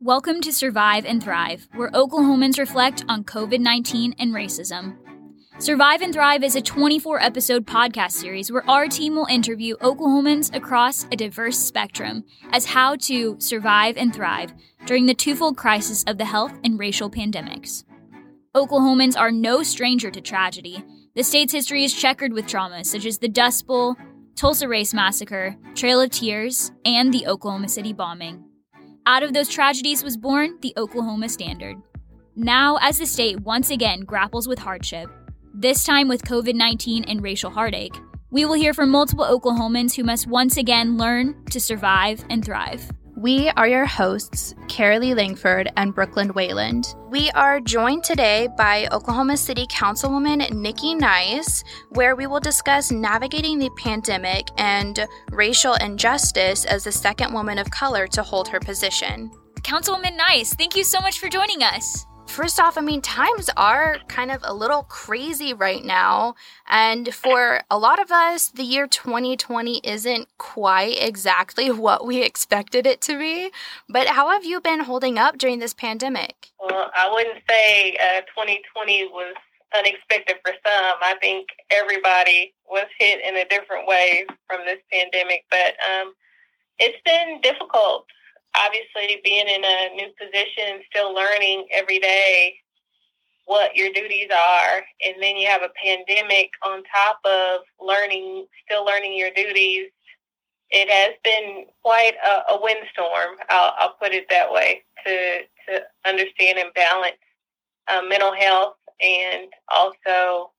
Welcome to Survive and Thrive, where Oklahomans reflect on COVID 19 and racism. Survive and Thrive is a 24 episode podcast series where our team will interview Oklahomans across a diverse spectrum as how to survive and thrive during the twofold crisis of the health and racial pandemics. Oklahomans are no stranger to tragedy. The state's history is checkered with traumas such as the Dust Bowl, Tulsa Race Massacre, Trail of Tears, and the Oklahoma City bombing. Out of those tragedies was born the Oklahoma Standard. Now, as the state once again grapples with hardship, this time with COVID 19 and racial heartache, we will hear from multiple Oklahomans who must once again learn to survive and thrive. We are your hosts, Carolee Langford and Brooklyn Wayland. We are joined today by Oklahoma City Councilwoman Nikki Nice, where we will discuss navigating the pandemic and racial injustice as the second woman of color to hold her position. Councilwoman Nice, thank you so much for joining us. First off, I mean, times are kind of a little crazy right now. And for a lot of us, the year 2020 isn't quite exactly what we expected it to be. But how have you been holding up during this pandemic? Well, I wouldn't say uh, 2020 was unexpected for some. I think everybody was hit in a different way from this pandemic. But um, it's been difficult obviously being in a new position, still learning every day what your duties are, and then you have a pandemic on top of learning, still learning your duties. It has been quite a, a windstorm. I'll, I'll, put it that way to to understand and balance uh, mental health and also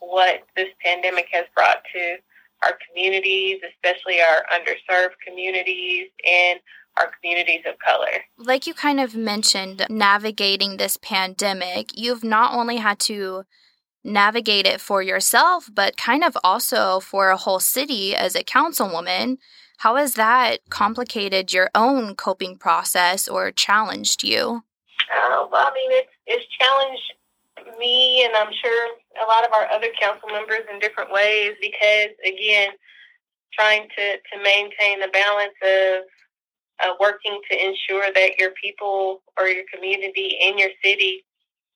what this pandemic has brought to our communities, especially our underserved communities and our communities of color. Like you kind of mentioned, navigating this pandemic, you've not only had to navigate it for yourself, but kind of also for a whole city as a councilwoman. How has that complicated your own coping process or challenged you? Uh, well, I mean, it's, it's challenged me and I'm sure a lot of our other council members in different ways because, again, trying to, to maintain the balance of uh, working to ensure that your people or your community in your city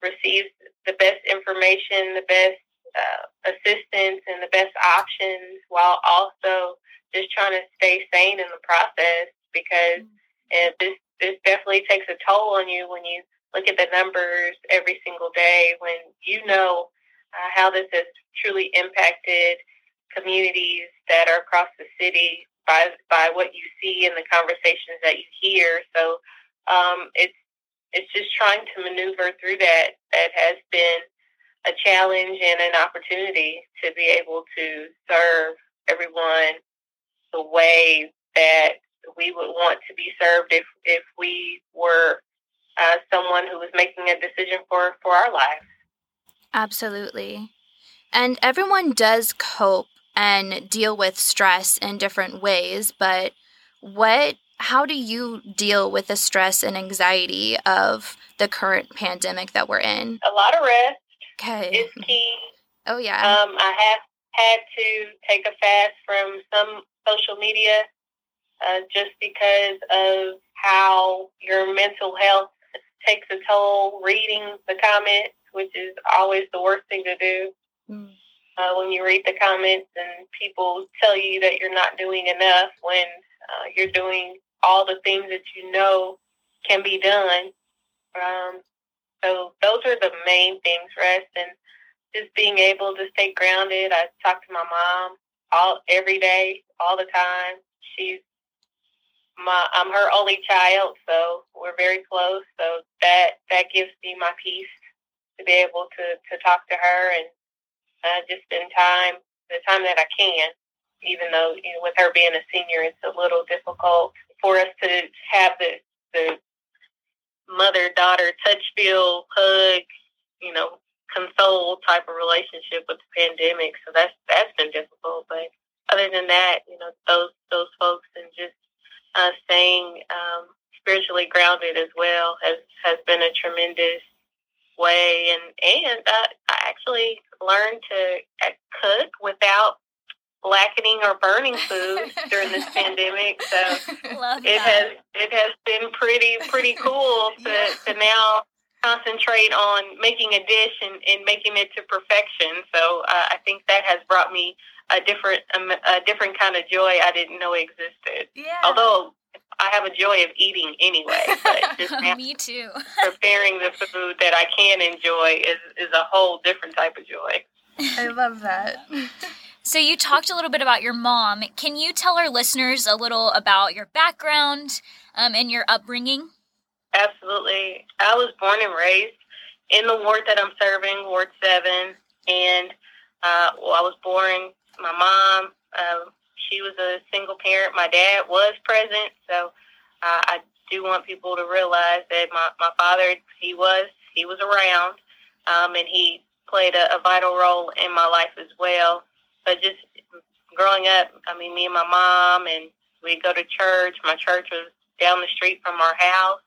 receives the best information, the best uh, assistance, and the best options, while also just trying to stay sane in the process. Because uh, this this definitely takes a toll on you when you look at the numbers every single day. When you know uh, how this has truly impacted communities that are across the city by by what you see and the conversations that you hear. So um, it's it's just trying to maneuver through that. That has been a challenge and an opportunity to be able to serve everyone the way that we would want to be served if if we were uh, someone who was making a decision for for our lives. Absolutely. And everyone does cope and deal with stress in different ways, but what how do you deal with the stress and anxiety of the current pandemic that we're in? A lot of rest okay. is key. Oh yeah. Um, I have had to take a fast from some social media uh, just because of how your mental health takes a toll. Reading the comments, which is always the worst thing to do. Mm uh, when you read the comments and people tell you that you're not doing enough when uh, you're doing all the things that you know can be done. Um, so those are the main things, rest and just being able to stay grounded. I talk to my mom all every day, all the time. She's my I'm her only child, so we're very close. So that that gives me my peace to be able to to talk to her and uh, just spend time, the time that I can, even though you know, with her being a senior, it's a little difficult for us to have the the mother daughter touch, feel, hug, you know, console type of relationship with the pandemic. So that's that's been difficult. But other than that, you know, those those folks and just uh, staying um, spiritually grounded as well has has been a tremendous way and and I, I actually learned to uh, cook without blackening or burning food during this pandemic. So Love it that. has it has been pretty pretty cool to, Yeah. to now concentrate on making a dish and, and making it to perfection. So uh, I think that has brought me a different um, a different kind of joy I didn't know existed. yeah. Although I have a joy of eating anyway, but just Me too. preparing the food that I can enjoy is is a whole different type of joy. I love that. So you talked a little bit about your mom. Can you tell our listeners a little about your background um, and your upbringing? Absolutely. I was born and raised in the ward that I'm serving, Ward 7. And uh, well, I was born, my mom, uh, she was a single parent. My dad was present. So uh, I do want people to realize that my, my father, he was, he was around. Um, and he played a, a vital role in my life as well. But just growing up, I mean, me and my mom, and we'd go to church. My church was down the street from our house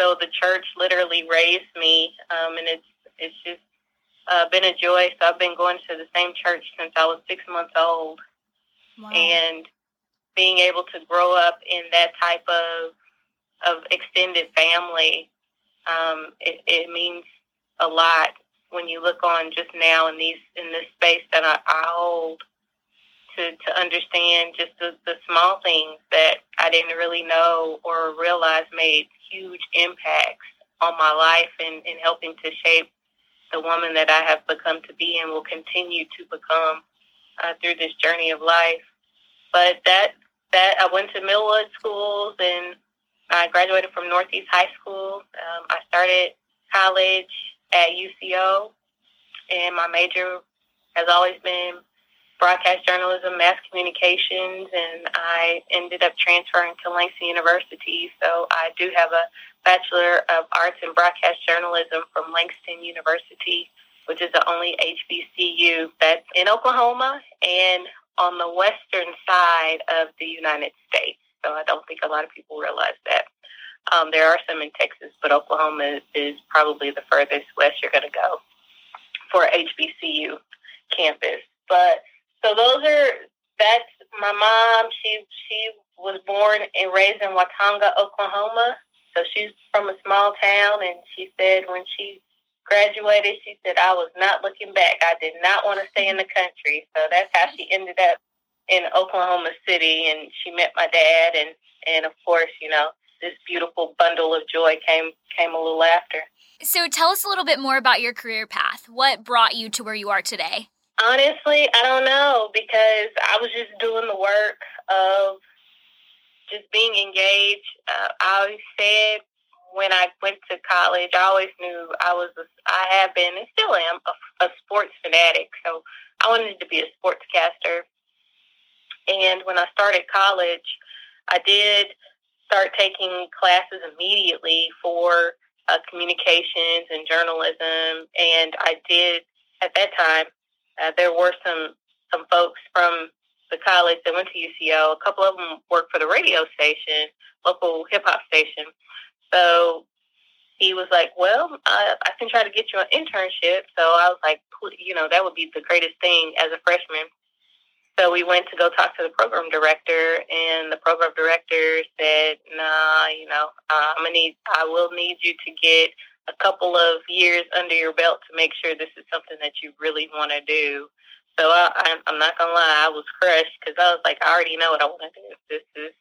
so the church literally raised me, um, and it's it's just uh, been a joy. So I've been going to the same church since I was six months old, Wow. and being able to grow up in that type of of extended family, um, it, it means a lot when you look on just now in these in this space that I, I hold to to understand just the, the small things that I didn't really know or realize made huge impacts on my life and, and helping to shape the woman that I have become to be and will continue to become uh, through this journey of life. But that that I went to Millwood schools and I graduated from Northeast High School. Um, I started college at UCO, and my major has always been broadcast journalism, mass communications, and I ended up transferring to Langston University. So I do have a Bachelor of Arts in Broadcast Journalism from Langston University, which is the only HBCU that's in Oklahoma and on the western side of the United States. So I don't think a lot of people realize that. Um, there are some in Texas, but Oklahoma is, is probably the furthest west you're going to go for HBCU campus. But so those are that's my mom. She she was born and raised in Watonga, Oklahoma. So she's from a small town, and she said when she graduated, she said I was not looking back. I did not want to stay in the country. So that's how she ended up in Oklahoma City, and she met my dad, and and of course, you know, this beautiful bundle of joy came came a little after. So tell us a little bit more about your career path. What brought you to where you are today? Honestly, I don't know because I was just doing the work of just being engaged. Uh, I always said when I went to college, I always knew I was, a, I have been and still am a, a sports fanatic. So I wanted to be a sportscaster. And when I started college, I did start taking classes immediately for uh, communications and journalism. And I did at that time. Uh, there were some some folks from the college that went to UCO. A couple of them worked for the radio station, local hip hop station. So he was like, "Well, I, I can try to get you an internship." So I was like, "You know, that would be the greatest thing as a freshman." So we went to go talk to the program director, and the program director said, "Nah, you know, uh, I'm gonna need, I will need you to get a couple of years under your belt to make sure this is something that you really want to do." So I, I'm, not gonna lie, I was crushed because I was like, I already know what I want to do. This is,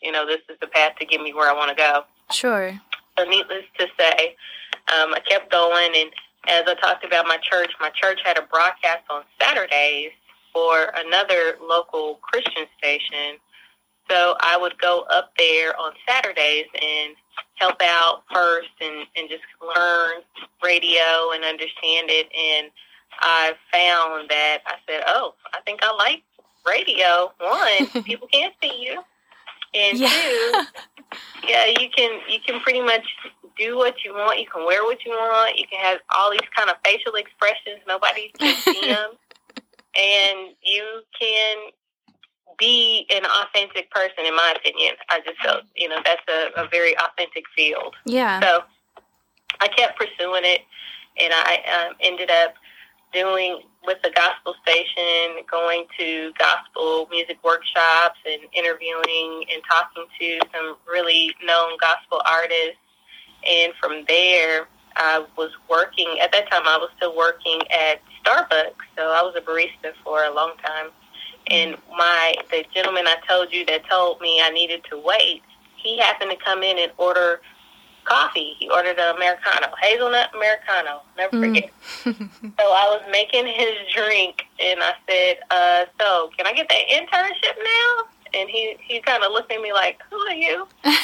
you know, this is the path to get me where I want to go. Sure. So needless to say, um, I kept going, and as I talked about my church, my church had a broadcast on Saturdays for another local Christian station. So I would go up there on Saturdays and help out first and, and just learn radio and understand it. And I found that I said, oh, I think I like radio. One, people can't see you. And Yeah. two, yeah, you can you can pretty much do what you want. You can wear what you want. You can have all these kind of facial expressions. Nobody can see them, and you can be an authentic person. In my opinion, I just felt you know that's a, a very authentic field. Yeah. So I kept pursuing it, and I um, ended up doing with the gospel station, going to gospel music workshops and interviewing and talking to some really known gospel artists. And from there, I was working, at that time, I was still working at Starbucks. So I was a barista for a long time. And my, the gentleman I told you that told me I needed to wait, he happened to come in and order coffee. He ordered an Americano, hazelnut Americano. Never mm. forget. so I was making his drink, and I said, uh, "So can I get that internship now?" And he he kind of looked at me like, "Who are you?" and,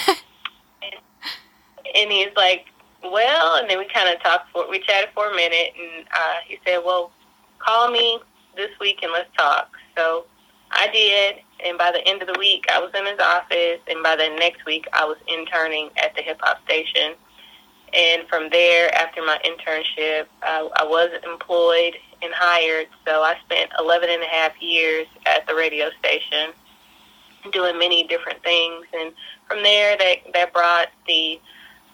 and he's like, "Well," and then we kind of talked for we chatted for a minute, and uh, he said, "Well, call me this week and let's talk." So I did, and by the end of the week, I was in his office, and by the next week, I was interning at the hip hop station. And from there, after my internship, I, I was employed and hired. So I spent 11 and a half years at the radio station doing many different things. And from there, that, that brought the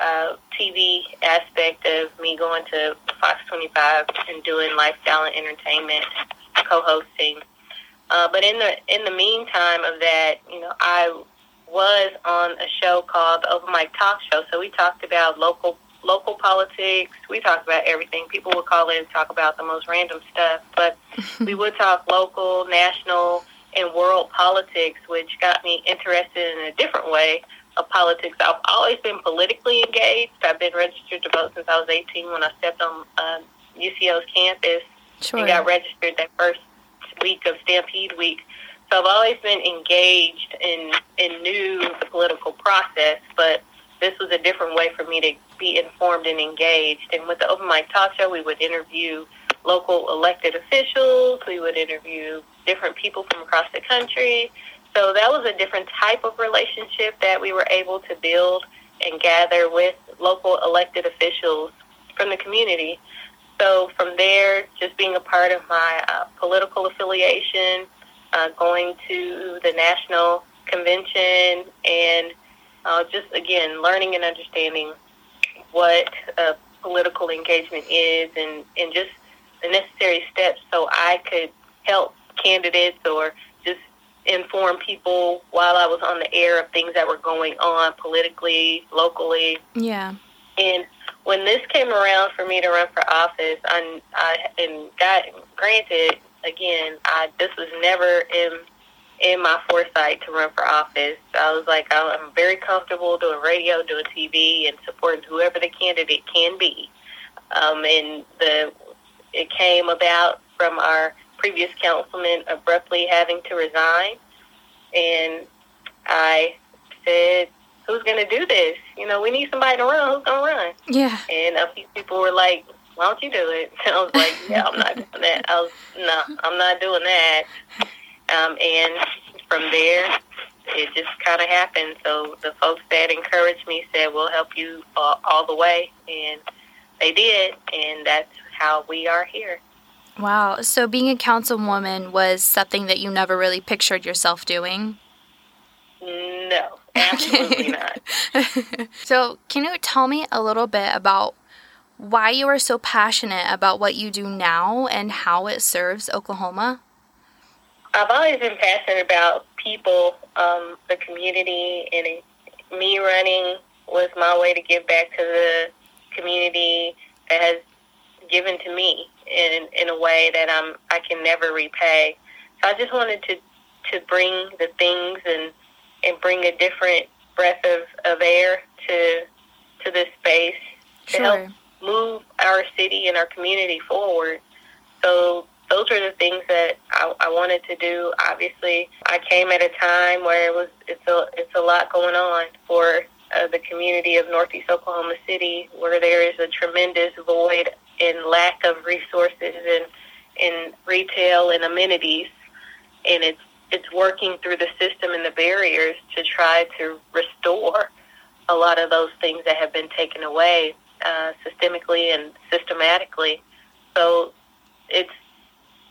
uh, TV aspect of me going to Fox 25 and doing lifestyle and entertainment, co-hosting uh, but in the in the meantime of that, you know, I was on a show called the Open Mic Talk Show. So we talked about local local politics. We talked about everything. People would call in and talk about the most random stuff, but we would talk local, national, and world politics, which got me interested in a different way of politics. I've always been politically engaged. I've been registered to vote since I was 18 when I stepped on uh, UCO's campus sure. and got registered that first week of Stampede Week. So I've always been engaged and knew the political process, but this was a different way for me to be informed and engaged. And with the Open Mic Talk Show, we would interview local elected officials, we would interview different people from across the country. So that was a different type of relationship that we were able to build and gather with local elected officials from the community. So from there, just being a part of my uh, political affiliation, uh, going to the national convention, and uh, just again learning and understanding what uh, political engagement is, and and just the necessary steps so I could help candidates or just inform people while I was on the air of things that were going on politically, locally. Yeah. And when this came around for me to run for office, I, I and got granted again, I this was never in in my foresight to run for office. I was like, I'm very comfortable doing radio, doing TV, and supporting whoever the candidate can be. Um, and the it came about from our previous councilman abruptly having to resign, and I said, who's going to do this? You know, we need somebody to run. Who's going to run? Yeah. And a few people were like, why don't you do it? And I was like, yeah, I'm not doing that. I was, no, I'm not doing that. Um, and from there, it just kind of happened. So the folks that encouraged me said, we'll help you all, all the way. And they did. And that's how we are here. Wow. So being a councilwoman was something that you never really pictured yourself doing? No. Absolutely not. so, can you tell me a little bit about why you are so passionate about what you do now and how it serves Oklahoma? I've always been passionate about people, um, the community, and me running was my way to give back to the community that has given to me in in a way that I'm I can never repay. So I just wanted to to bring the things and and bring a different breath of, of air to to this space to sure. help move our city and our community forward. So those are the things that I, I wanted to do. Obviously, I came at a time where it was it's a it's a lot going on for uh, the community of Northeast Oklahoma City, where there is a tremendous void and lack of resources and in retail and amenities, and it's it's working through the system and the barriers to try to restore a lot of those things that have been taken away uh, systemically and systematically. So it's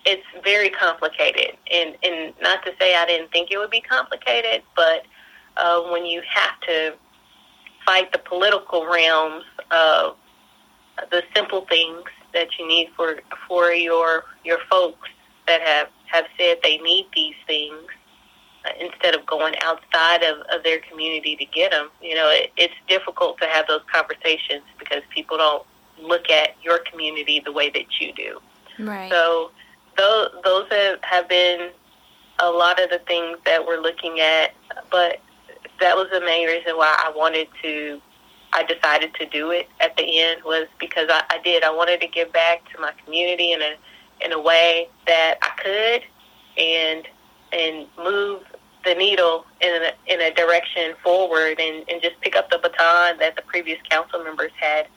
it's very complicated, and and not to say I didn't think it would be complicated, but uh, when you have to fight the political realms of the simple things that you need for for your your folks that have have said they need these things uh, instead of going outside of, of their community to get them. You know, it, it's difficult to have those conversations because people don't look at your community the way that you do. Right. So those those have, have been a lot of the things that we're looking at, but that was the main reason why I wanted to. I decided to do it at the end was because I, I did. I wanted to give back to my community in a in a way that I could, and and move the needle in a, in a direction forward, and, and just pick up the baton that the previous council members had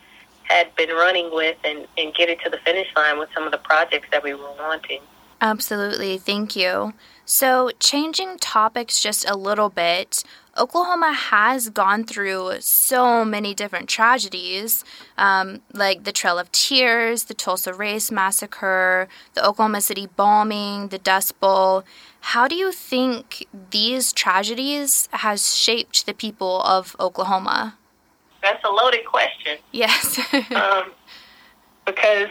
had been running with, and and get it to the finish line with some of the projects that we were wanting. Absolutely. Thank you. So, changing topics just a little bit, Oklahoma has gone through so many different tragedies, um, like the Trail of Tears, the Tulsa Race Massacre, the Oklahoma City bombing, the Dust Bowl. How do you think these tragedies has shaped the people of Oklahoma? That's a loaded question. Yes. um, because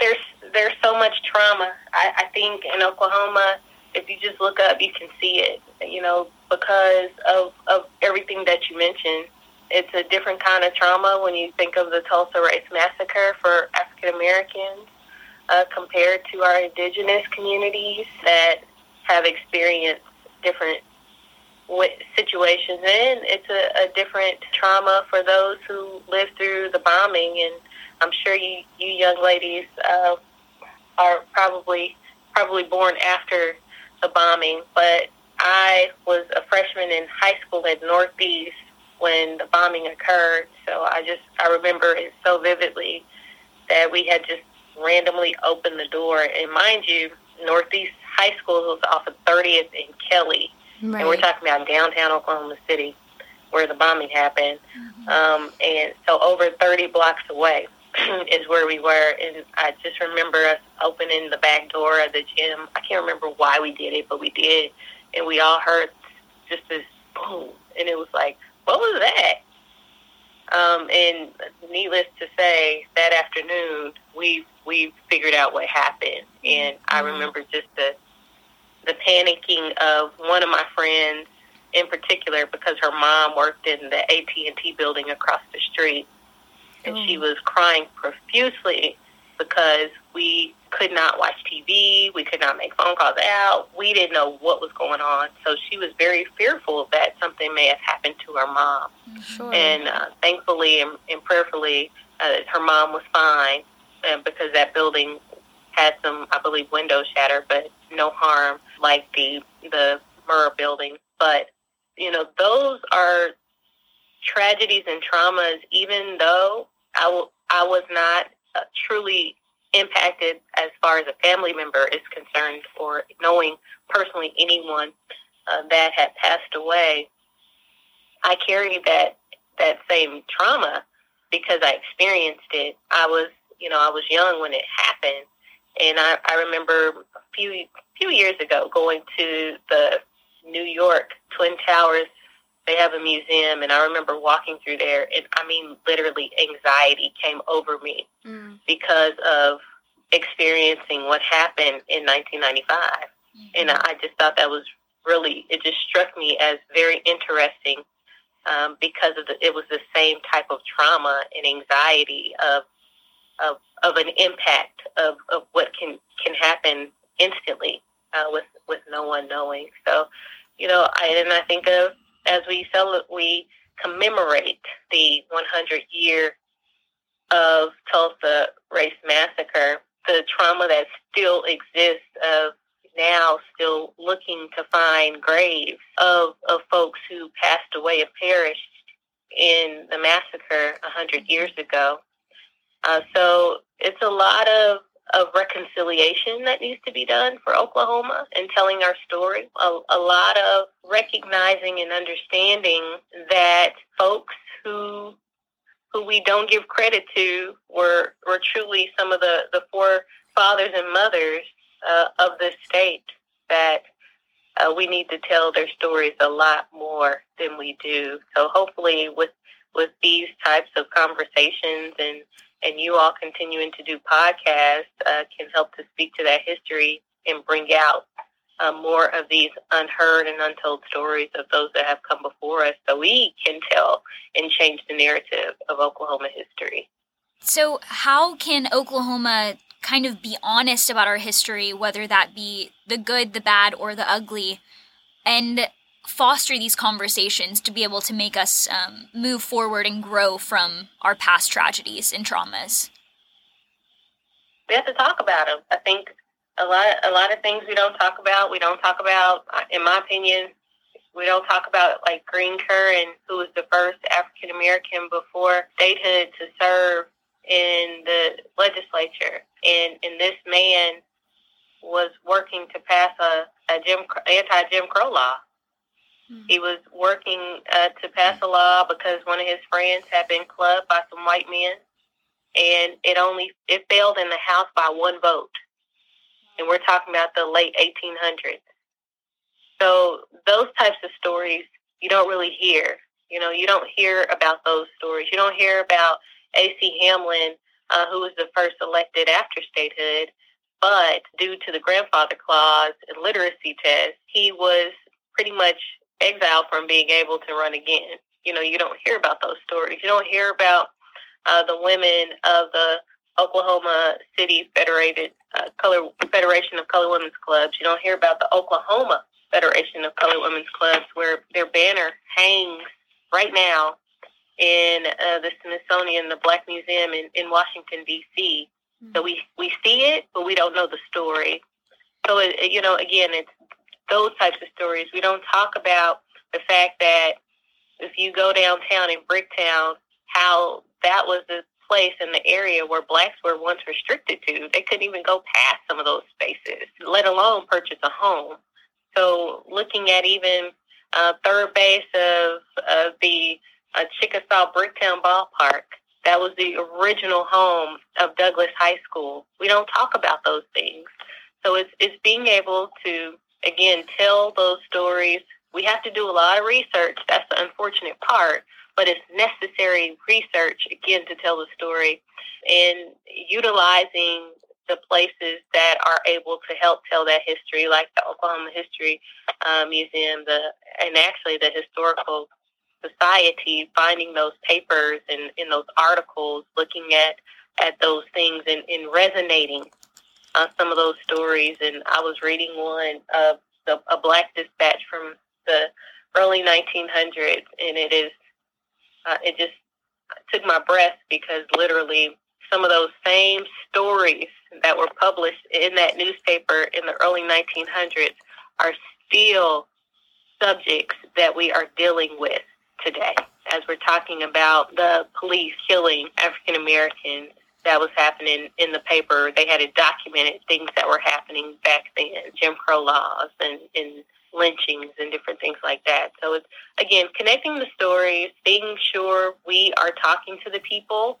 there's there's so much trauma. I, I think in Oklahoma, if you just look up, you can see it. You know, because of of everything that you mentioned, it's a different kind of trauma when you think of the Tulsa Race Massacre for African Americans uh, compared to our indigenous communities that have experienced different situations and it's a, a different trauma for those who lived through the bombing and I'm sure you you young ladies uh, are probably probably born after the bombing, but I was a freshman in high school at Northeast when the bombing occurred. So I just I remember it so vividly that we had just randomly opened the door. And mind you, Northeast High School was off of 30th and Kelly, right. and we're talking about downtown Oklahoma City where the bombing happened. Mm-hmm. Um, and so over 30 blocks away. is where we were, and I just remember us opening the back door of the gym. I can't remember why we did it, but we did, and we all heard just this boom, and it was like, what was that? Um, and needless to say, that afternoon we we figured out what happened, and I mm-hmm. remember just the the panicking of one of my friends in particular because her mom worked in the AT and T building across the street and she mm. was crying profusely because we could not watch TV, we could not make phone calls out, we didn't know what was going on. So she was very fearful that something may have happened to her mom. Sure. And uh, thankfully and, and prayerfully, uh, her mom was fine uh, because that building had some, I believe, windows shattered, but no harm like the the Murrah building. But you know, those are tragedies and traumas. Even though I, w- I was not uh, truly impacted as far as a family member is concerned or knowing personally anyone uh, that had passed away. I carried that that same trauma because I experienced it. I was, you know, I was young when it happened, and I, I remember a few few years ago going to the New York Twin Towers they have a museum, and I remember walking through there, and I mean, literally, anxiety came over me mm. because of experiencing what happened in 1995. Mm-hmm. And I just thought that was really, it just struck me as very interesting um, because of the, it was the same type of trauma and anxiety of of, of an impact of, of what can can happen instantly uh, with with no one knowing. So, you know, I and I think of as we celebrate, we commemorate the 100 year of Tulsa Race Massacre, the trauma that still exists of now still looking to find graves of, of folks who passed away and perished in the massacre 100 years ago. Uh, so it's a lot of of reconciliation that needs to be done for Oklahoma and telling our story. A, a lot of recognizing and understanding that folks who who we don't give credit to were were truly some of the the forefathers and mothers uh, of this state that uh, we need to tell their stories a lot more than we do. So hopefully with with these types of conversations and and you all continuing to do podcasts uh, can help to speak to that history and bring out uh, more of these unheard and untold stories of those that have come before us so we can tell and change the narrative of Oklahoma history. So, how can Oklahoma kind of be honest about our history, whether that be the good, the bad, or the ugly, and foster these conversations to be able to make us um, move forward and grow from our past tragedies and traumas? We have to talk about them. I think a lot, a lot of things we don't talk about. We don't talk about, in my opinion, we don't talk about like Green Currin, who was the first African American before statehood to serve in the legislature, and and this man was working to pass a, a Jim anti Jim Crow law. He was working uh, to pass a law because one of his friends had been clubbed by some white men, and it only it failed in the House by one vote. And we're talking about the late 1800s. So those types of stories you don't really hear. You know, you don't hear about those stories. You don't hear about A.C. Hamlin, uh, who was the first elected after statehood, but due to the grandfather clause and literacy test, he was pretty much exiled from being able to run again. You know, you don't hear about those stories. You don't hear about uh, the women of the Oklahoma City Federated uh, Color Federation of Color Women's Clubs. You don't hear about the Oklahoma Federation of Color Women's Clubs, where their banner hangs right now in uh, the Smithsonian, the Black Museum in, in Washington D.C. Mm-hmm. So we we see it, but we don't know the story. So it, you know, again, it's those types of stories. We don't talk about the fact that if you go downtown in Bricktown, how that was the place in the area where blacks were once restricted to. They couldn't even go past some of those spaces, let alone purchase a home. So looking at even uh, third base of, of the uh, Chickasaw Bricktown Ballpark, that was the original home of Douglass High School. We don't talk about those things. So it's, it's being able to, again, tell those stories. We have to do a lot of research. That's the unfortunate part but it's necessary research again to tell the story and utilizing the places that are able to help tell that history, like the Oklahoma History uh, Museum, the and actually the historical society, finding those papers and in those articles, looking at at those things and, and resonating uh, some of those stories. And I was reading one of the, a Black Dispatch from the early 1900s, and it is uh, it just took my breath because literally some of those same stories that were published in that newspaper in the early 1900s are still subjects that we are dealing with today. As we're talking about the police killing African Americans that was happening in the paper, they had it documented things that were happening back then, Jim Crow laws and, and lynchings and different things like that. So it's again connecting the stories, being sure we are talking to the people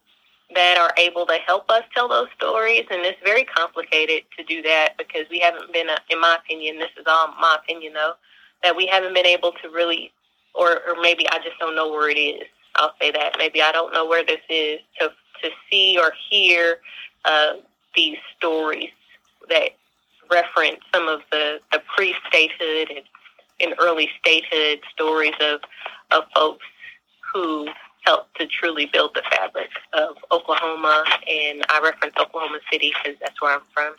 that are able to help us tell those stories, and it's very complicated to do that because we haven't been, uh, in my opinion, this is all my opinion though, that we haven't been able to really, or or maybe I just don't know where it is. I'll say that maybe I don't know where this is to to see or hear uh, these stories that reference some of the, the pre-statehood and, and early statehood stories of, of folks who helped to truly build the fabric of Oklahoma. And I reference Oklahoma City because that's where I'm from.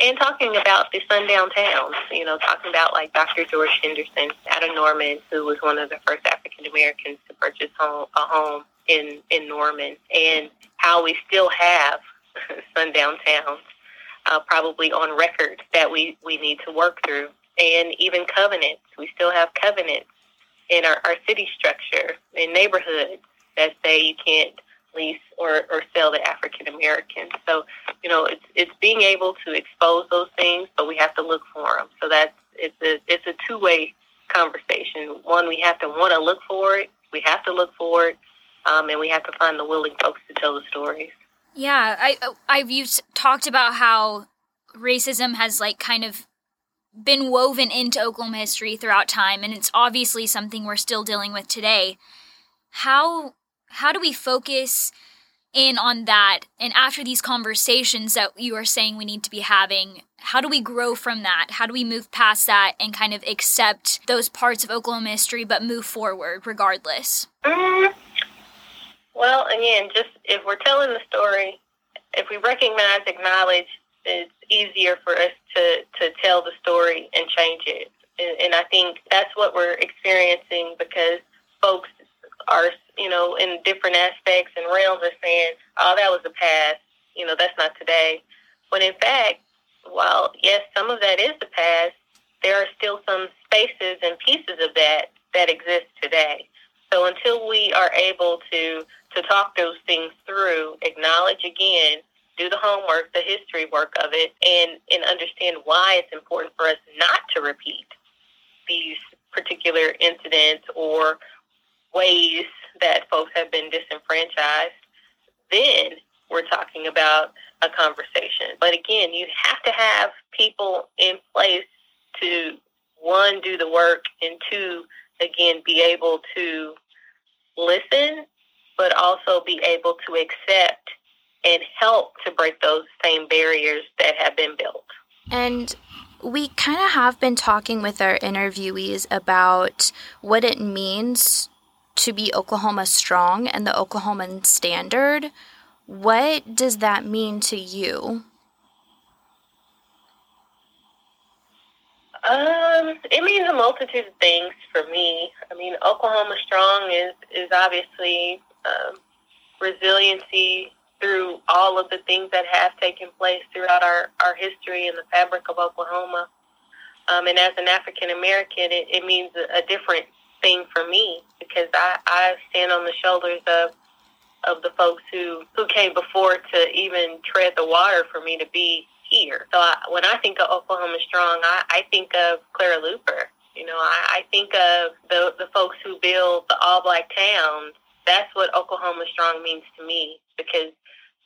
And talking about the sundown towns, you know, talking about like Dr. George Henderson out of Norman, who was one of the first African Americans to purchase home, a home in, in Norman, and how we still have sundown towns uh, probably on record that we, we need to work through. And even covenants. We still have covenants in our, our city structure, in neighborhoods that say you can't lease or, or sell to African Americans. So, you know, it's, it's being able to expose those things, but we have to look for them. So that's, it's a, it's a two way conversation. One, we have to want to look for it. We have to look for it. Um, and we have to find the willing folks to tell the stories. Yeah, I I've you've talked about how racism has like kind of been woven into Oklahoma history throughout time and it's obviously something we're still dealing with today. How how do we focus in on that and after these conversations that you are saying we need to be having how do we grow from that how do we move past that and kind of accept those parts of oklahoma history but move forward regardless mm, well again just if we're telling the story if we recognize acknowledge it's easier for us to to tell the story and change it and, and i think that's what we're experiencing because folks are, you know, in different aspects and realms are saying, oh, that was the past. You know, that's not today. When in fact, while yes, some of that is the past, there are still some spaces and pieces of that that exist today. So until we are able to to talk those things through, acknowledge again, do the homework, the history work of it, and and understand why it's important for us not to repeat these particular incidents or ways that folks have been disenfranchised, then we're talking about a conversation. But again, you have to have people in place to one, do the work, and two, again, be able to listen, but also be able to accept and help to break those same barriers that have been built. And we kind of have been talking with our interviewees about what it means to be Oklahoma strong and the Oklahoman standard. What does that mean to you? Um, it means a multitude of things for me. I mean, Oklahoma strong is is obviously um, resiliency through all of the things that have taken place throughout our, our history and the fabric of Oklahoma. Um, and as an African American, it, it means a, a different thing for me because I, I stand on the shoulders of of the folks who who came before to even tread the water for me to be here. So I, when I think of Oklahoma Strong, I, I think of Clara Luper. You know, I, I think of the the folks who build the all black towns. That's what Oklahoma Strong means to me because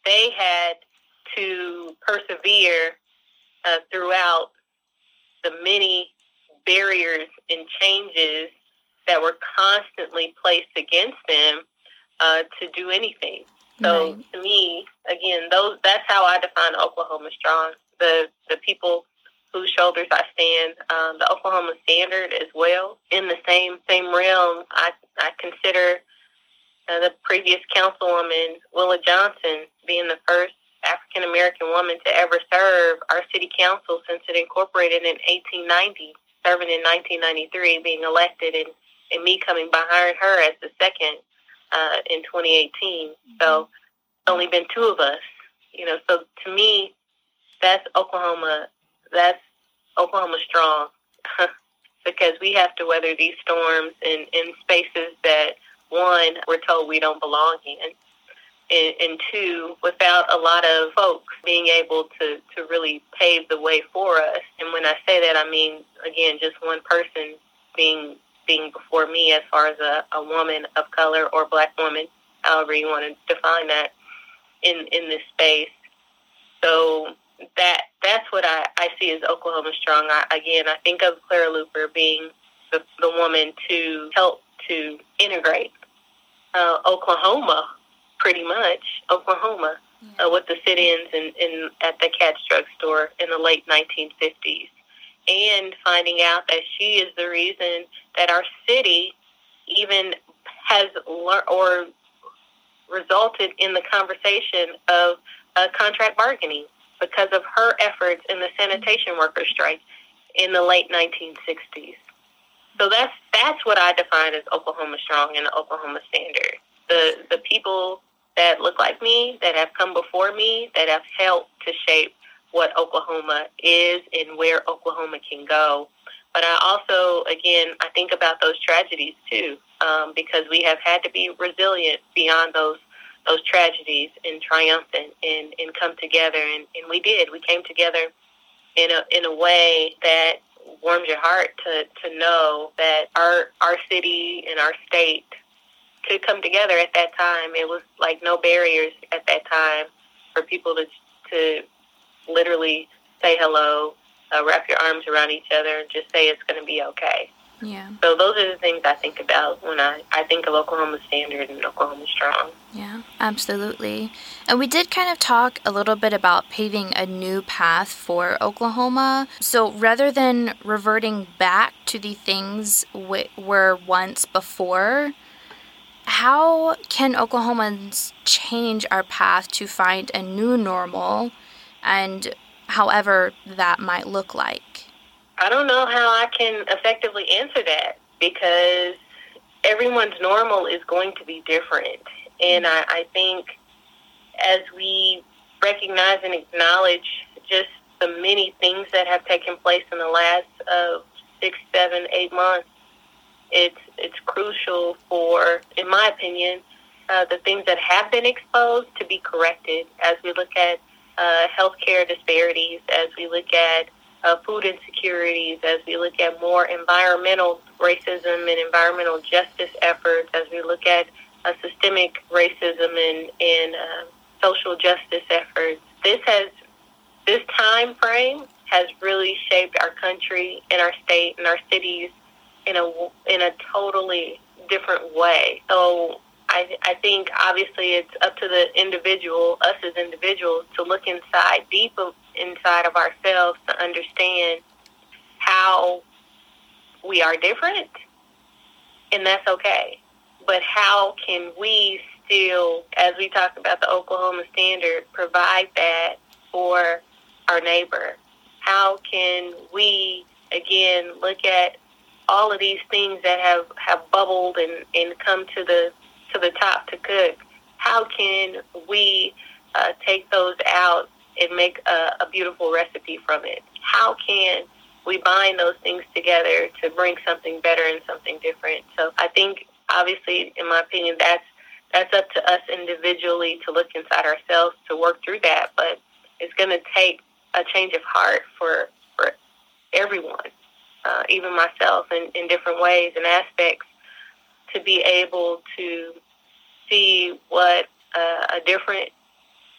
they had to persevere uh, throughout the many barriers and changes that were constantly placed against them uh, to do anything. So right. to me, again, those that's how I define Oklahoma strong. The the people whose shoulders I stand, um, the Oklahoma standard as well. In the same same realm, I I consider uh, the previous councilwoman Willa Johnson being the first African American woman to ever serve our city council since it incorporated in 1890, serving in 1993, being elected in and me coming behind her as the second uh, in 2018. Mm-hmm. So only been two of us, you know. So to me, that's Oklahoma. That's Oklahoma strong because we have to weather these storms in in spaces that one we're told we don't belong in. And, and two, without a lot of folks being able to, to really pave the way for us. And when I say that, I mean, again, just one person being being before me as far as a, a woman of color or black woman, however you want to define that in in this space. So that that's what I, I see as Oklahoma Strong. I, again, I think of Clara Luper being the, the woman to help to integrate uh, Oklahoma, pretty much Oklahoma, uh, with the sit-ins in, in at the Katz drugstore in the late 1950s and finding out that she is the reason that our city even has learned or resulted in the conversation of uh, contract bargaining because of her efforts in the sanitation worker strike in the late 1960s. So that's that's what I define as Oklahoma strong and the Oklahoma standard. The the people that look like me, that have come before me, that have helped to shape what Oklahoma is and where Oklahoma can go. But I also, again, I think about those tragedies too, um, because we have had to be resilient beyond those those tragedies and triumphant and, and come together. And, and we did. We came together in a in a way that warms your heart to, to know that our our city and our state could come together at that time. It was like no barriers at that time for people to to literally say hello, uh, wrap your arms around each other, and just say it's going to be okay. Yeah. So those are the things I think about when I, I think of Oklahoma Standard and Oklahoma Strong. Yeah, absolutely. And we did kind of talk a little bit about paving a new path for Oklahoma. So rather than reverting back to the things we were once before, how can Oklahomans change our path to find a new normal and however that might look like? I don't know how I can effectively answer that because everyone's normal is going to be different. And I, I think as we recognize and acknowledge just the many things that have taken place in the last uh, six, seven, eight months, it's it's crucial for, in my opinion, uh, the things that have been exposed to be corrected as we look at uh, healthcare disparities, as we look at uh, food insecurities, as we look at more environmental racism and environmental justice efforts, as we look at uh, systemic racism and, and uh, social justice efforts. This has this time frame has really shaped our country and our state and our cities in a in a totally different way. So I, I think obviously it's up to the individual, us as individuals, to look inside, deep inside of ourselves to understand how we are different, and that's okay. But how can we still, as we talked about the Oklahoma Standard, provide that for our neighbor? How can we, again, look at all of these things that have, have bubbled and, and come to the to the top to cook, how can we uh, take those out and make a, a beautiful recipe from it? How can we bind those things together to bring something better and something different? So I think, obviously, in my opinion, that's that's up to us individually to look inside ourselves to work through that. But it's going to take a change of heart for for everyone, uh, even myself, in, in different ways and aspects to be able to see what uh, a different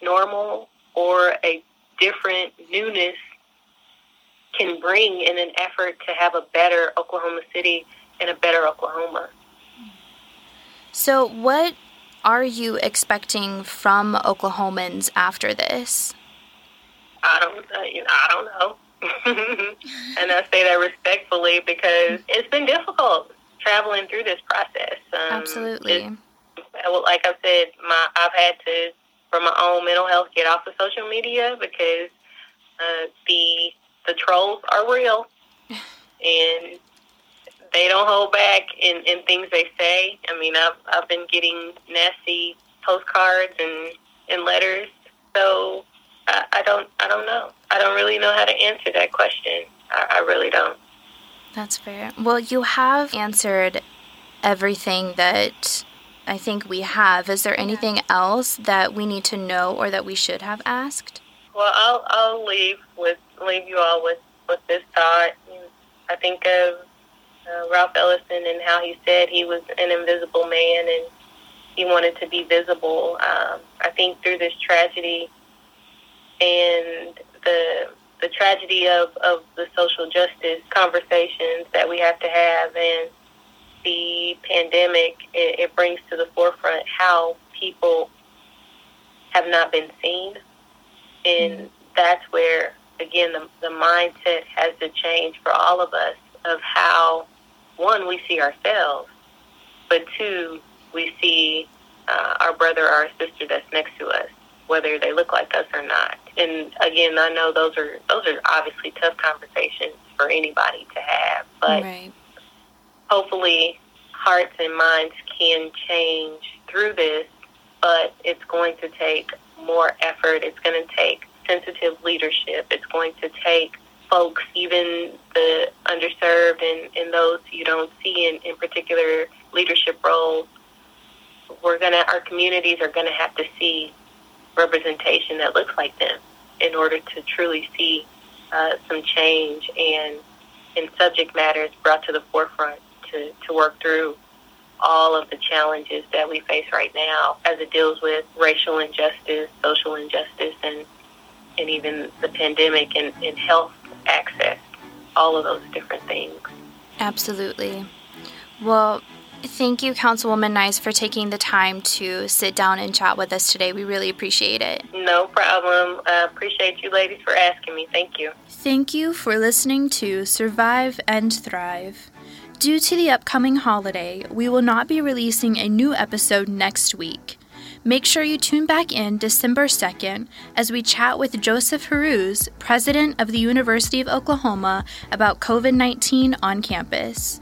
normal or a different newness can bring in an effort to have a better Oklahoma City and a better Oklahoma. So, what are you expecting from Oklahomans after this? I don't, uh, you know, I don't know. and I say that respectfully because it's been difficult traveling through this process. Um, Absolutely. Like I said, my I've had to, for my own mental health, get off of social media because uh, the the trolls are real, and they don't hold back in, in things they say. I mean, I've I've been getting nasty postcards and and letters, so I, I don't I don't know. I don't really know how to answer that question. I, I really don't. That's fair. Well, you have answered everything that I think we have. Is there anything else that we need to know or that we should have asked? Well, I'll I'll leave with leave you all with with this thought. I think of uh, Ralph Ellison and how he said he was an invisible man and he wanted to be visible. Um, I think through this tragedy and the the tragedy of, of the social justice conversations that we have to have and the pandemic, it, it brings to the forefront how people have not been seen. And mm-hmm. that's where, again, the, the mindset has to change for all of us of how, one, we see ourselves, but two, we see uh, our brother or our sister that's next to us whether they look like us or not. And again, I know those are those are obviously tough conversations for anybody to have, but right. Hopefully hearts and minds can change through this, but it's going to take more effort. It's going to take sensitive leadership. It's going to take folks, even the underserved and, and those you don't see in, in particular leadership roles. We're gonna our communities are gonna have to see representation that looks like them in order to truly see uh, some change and in subject matters brought to the forefront to, to work through all of the challenges that we face right now as it deals with racial injustice, social injustice, and and even the pandemic and, and health access, all of those different things. Absolutely. Well, thank you, Councilwoman Nice, for taking the time to sit down and chat with us today. We really appreciate it. No problem. I appreciate you ladies for asking me. Thank you. Thank you for listening to Survive and Thrive. Due to the upcoming holiday, we will not be releasing a new episode next week. Make sure you tune back in December 2nd as we chat with Joseph Harroz, president of the University of Oklahoma, about COVID 19 on campus.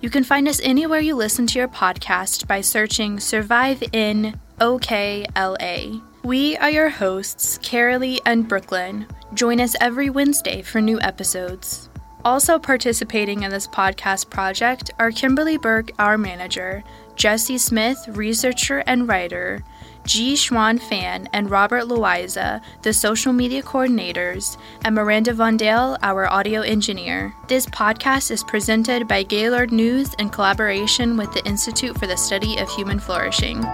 You can find us anywhere you listen to your podcast by searching Survive in OKLA. We are your hosts, Carolee and Brooklyn. Join us every Wednesday for new episodes. Also participating in this podcast project are Kimberly Burke, our manager, Jesse Smith, researcher and writer, G. Schwan Fan and Robert Loiza, the social media coordinators, and Miranda Vondale, our audio engineer. This podcast is presented by Gaylord News in collaboration with the Institute for the Study of Human Flourishing.